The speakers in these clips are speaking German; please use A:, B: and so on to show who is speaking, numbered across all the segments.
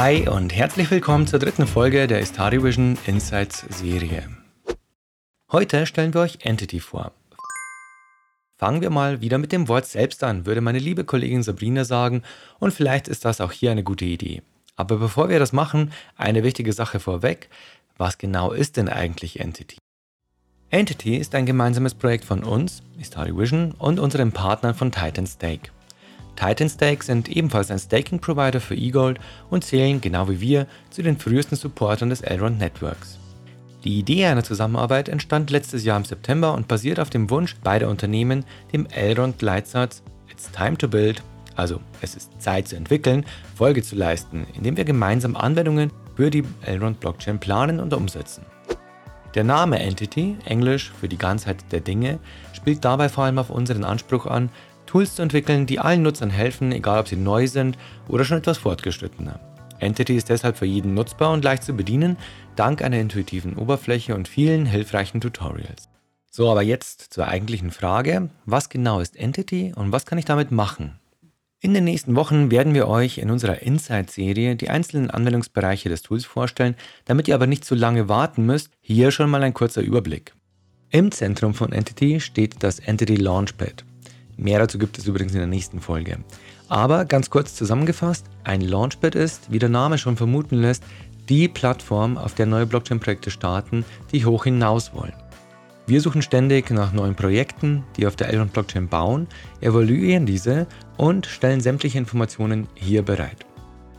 A: Hi und herzlich willkommen zur dritten Folge der Istari Vision Insights Serie. Heute stellen wir euch Entity vor. Fangen wir mal wieder mit dem Wort selbst an, würde meine liebe Kollegin Sabrina sagen, und vielleicht ist das auch hier eine gute Idee. Aber bevor wir das machen, eine wichtige Sache vorweg. Was genau ist denn eigentlich Entity? Entity ist ein gemeinsames Projekt von uns, Istari Vision, und unseren Partnern von Titan Stake. Titan Stake sind ebenfalls ein Staking-Provider für eGold und zählen, genau wie wir, zu den frühesten Supportern des Elrond Networks. Die Idee einer Zusammenarbeit entstand letztes Jahr im September und basiert auf dem Wunsch beider Unternehmen, dem Elrond Leitsatz It's time to build, also es ist Zeit zu entwickeln, Folge zu leisten, indem wir gemeinsam Anwendungen für die Elrond Blockchain planen und umsetzen. Der Name Entity, englisch für die Ganzheit der Dinge, spielt dabei vor allem auf unseren Anspruch an, Tools zu entwickeln, die allen Nutzern helfen, egal ob sie neu sind oder schon etwas fortgeschrittener. Entity ist deshalb für jeden nutzbar und leicht zu bedienen, dank einer intuitiven Oberfläche und vielen hilfreichen Tutorials. So, aber jetzt zur eigentlichen Frage, was genau ist Entity und was kann ich damit machen? In den nächsten Wochen werden wir euch in unserer Insight-Serie die einzelnen Anwendungsbereiche des Tools vorstellen, damit ihr aber nicht zu lange warten müsst, hier schon mal ein kurzer Überblick. Im Zentrum von Entity steht das Entity Launchpad. Mehr dazu gibt es übrigens in der nächsten Folge. Aber ganz kurz zusammengefasst, ein Launchpad ist, wie der Name schon vermuten lässt, die Plattform, auf der neue Blockchain-Projekte starten, die hoch hinaus wollen. Wir suchen ständig nach neuen Projekten, die auf der Elrond Blockchain bauen, evaluieren diese und stellen sämtliche Informationen hier bereit.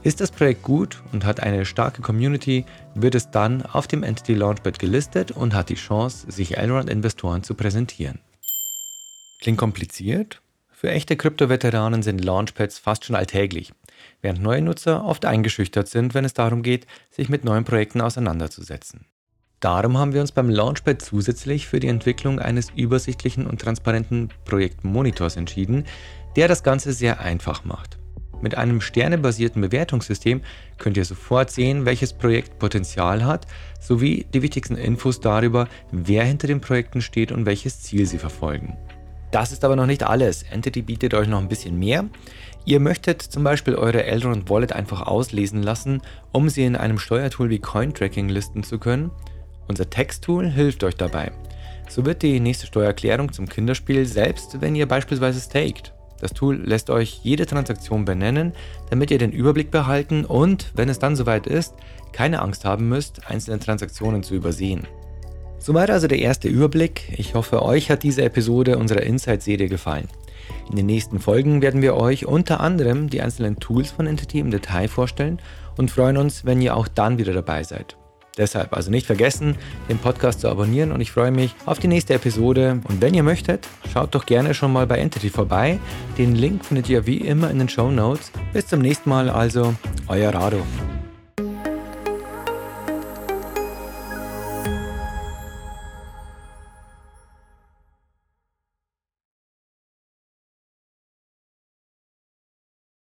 A: Ist das Projekt gut und hat eine starke Community, wird es dann auf dem Entity Launchpad gelistet und hat die Chance, sich Elrond-Investoren zu präsentieren. Klingt kompliziert? Für echte Krypto-Veteranen sind Launchpads fast schon alltäglich, während neue Nutzer oft eingeschüchtert sind, wenn es darum geht, sich mit neuen Projekten auseinanderzusetzen. Darum haben wir uns beim Launchpad zusätzlich für die Entwicklung eines übersichtlichen und transparenten Projektmonitors entschieden, der das Ganze sehr einfach macht. Mit einem sternebasierten Bewertungssystem könnt ihr sofort sehen, welches Projekt Potenzial hat, sowie die wichtigsten Infos darüber, wer hinter den Projekten steht und welches Ziel sie verfolgen. Das ist aber noch nicht alles. Entity bietet euch noch ein bisschen mehr. Ihr möchtet zum Beispiel eure Elrond Wallet einfach auslesen lassen, um sie in einem Steuertool wie Cointracking listen zu können. Unser Texttool hilft euch dabei. So wird die nächste Steuererklärung zum Kinderspiel selbst, wenn ihr beispielsweise staked. Das Tool lässt euch jede Transaktion benennen, damit ihr den Überblick behalten und, wenn es dann soweit ist, keine Angst haben müsst, einzelne Transaktionen zu übersehen. Soweit also der erste Überblick. Ich hoffe, euch hat diese Episode unserer Insight-Serie gefallen. In den nächsten Folgen werden wir euch unter anderem die einzelnen Tools von Entity im Detail vorstellen und freuen uns, wenn ihr auch dann wieder dabei seid. Deshalb also nicht vergessen, den Podcast zu abonnieren und ich freue mich auf die nächste Episode. Und wenn ihr möchtet, schaut doch gerne schon mal bei Entity vorbei. Den Link findet ihr wie immer in den Show Notes. Bis zum nächsten Mal also, euer Rado.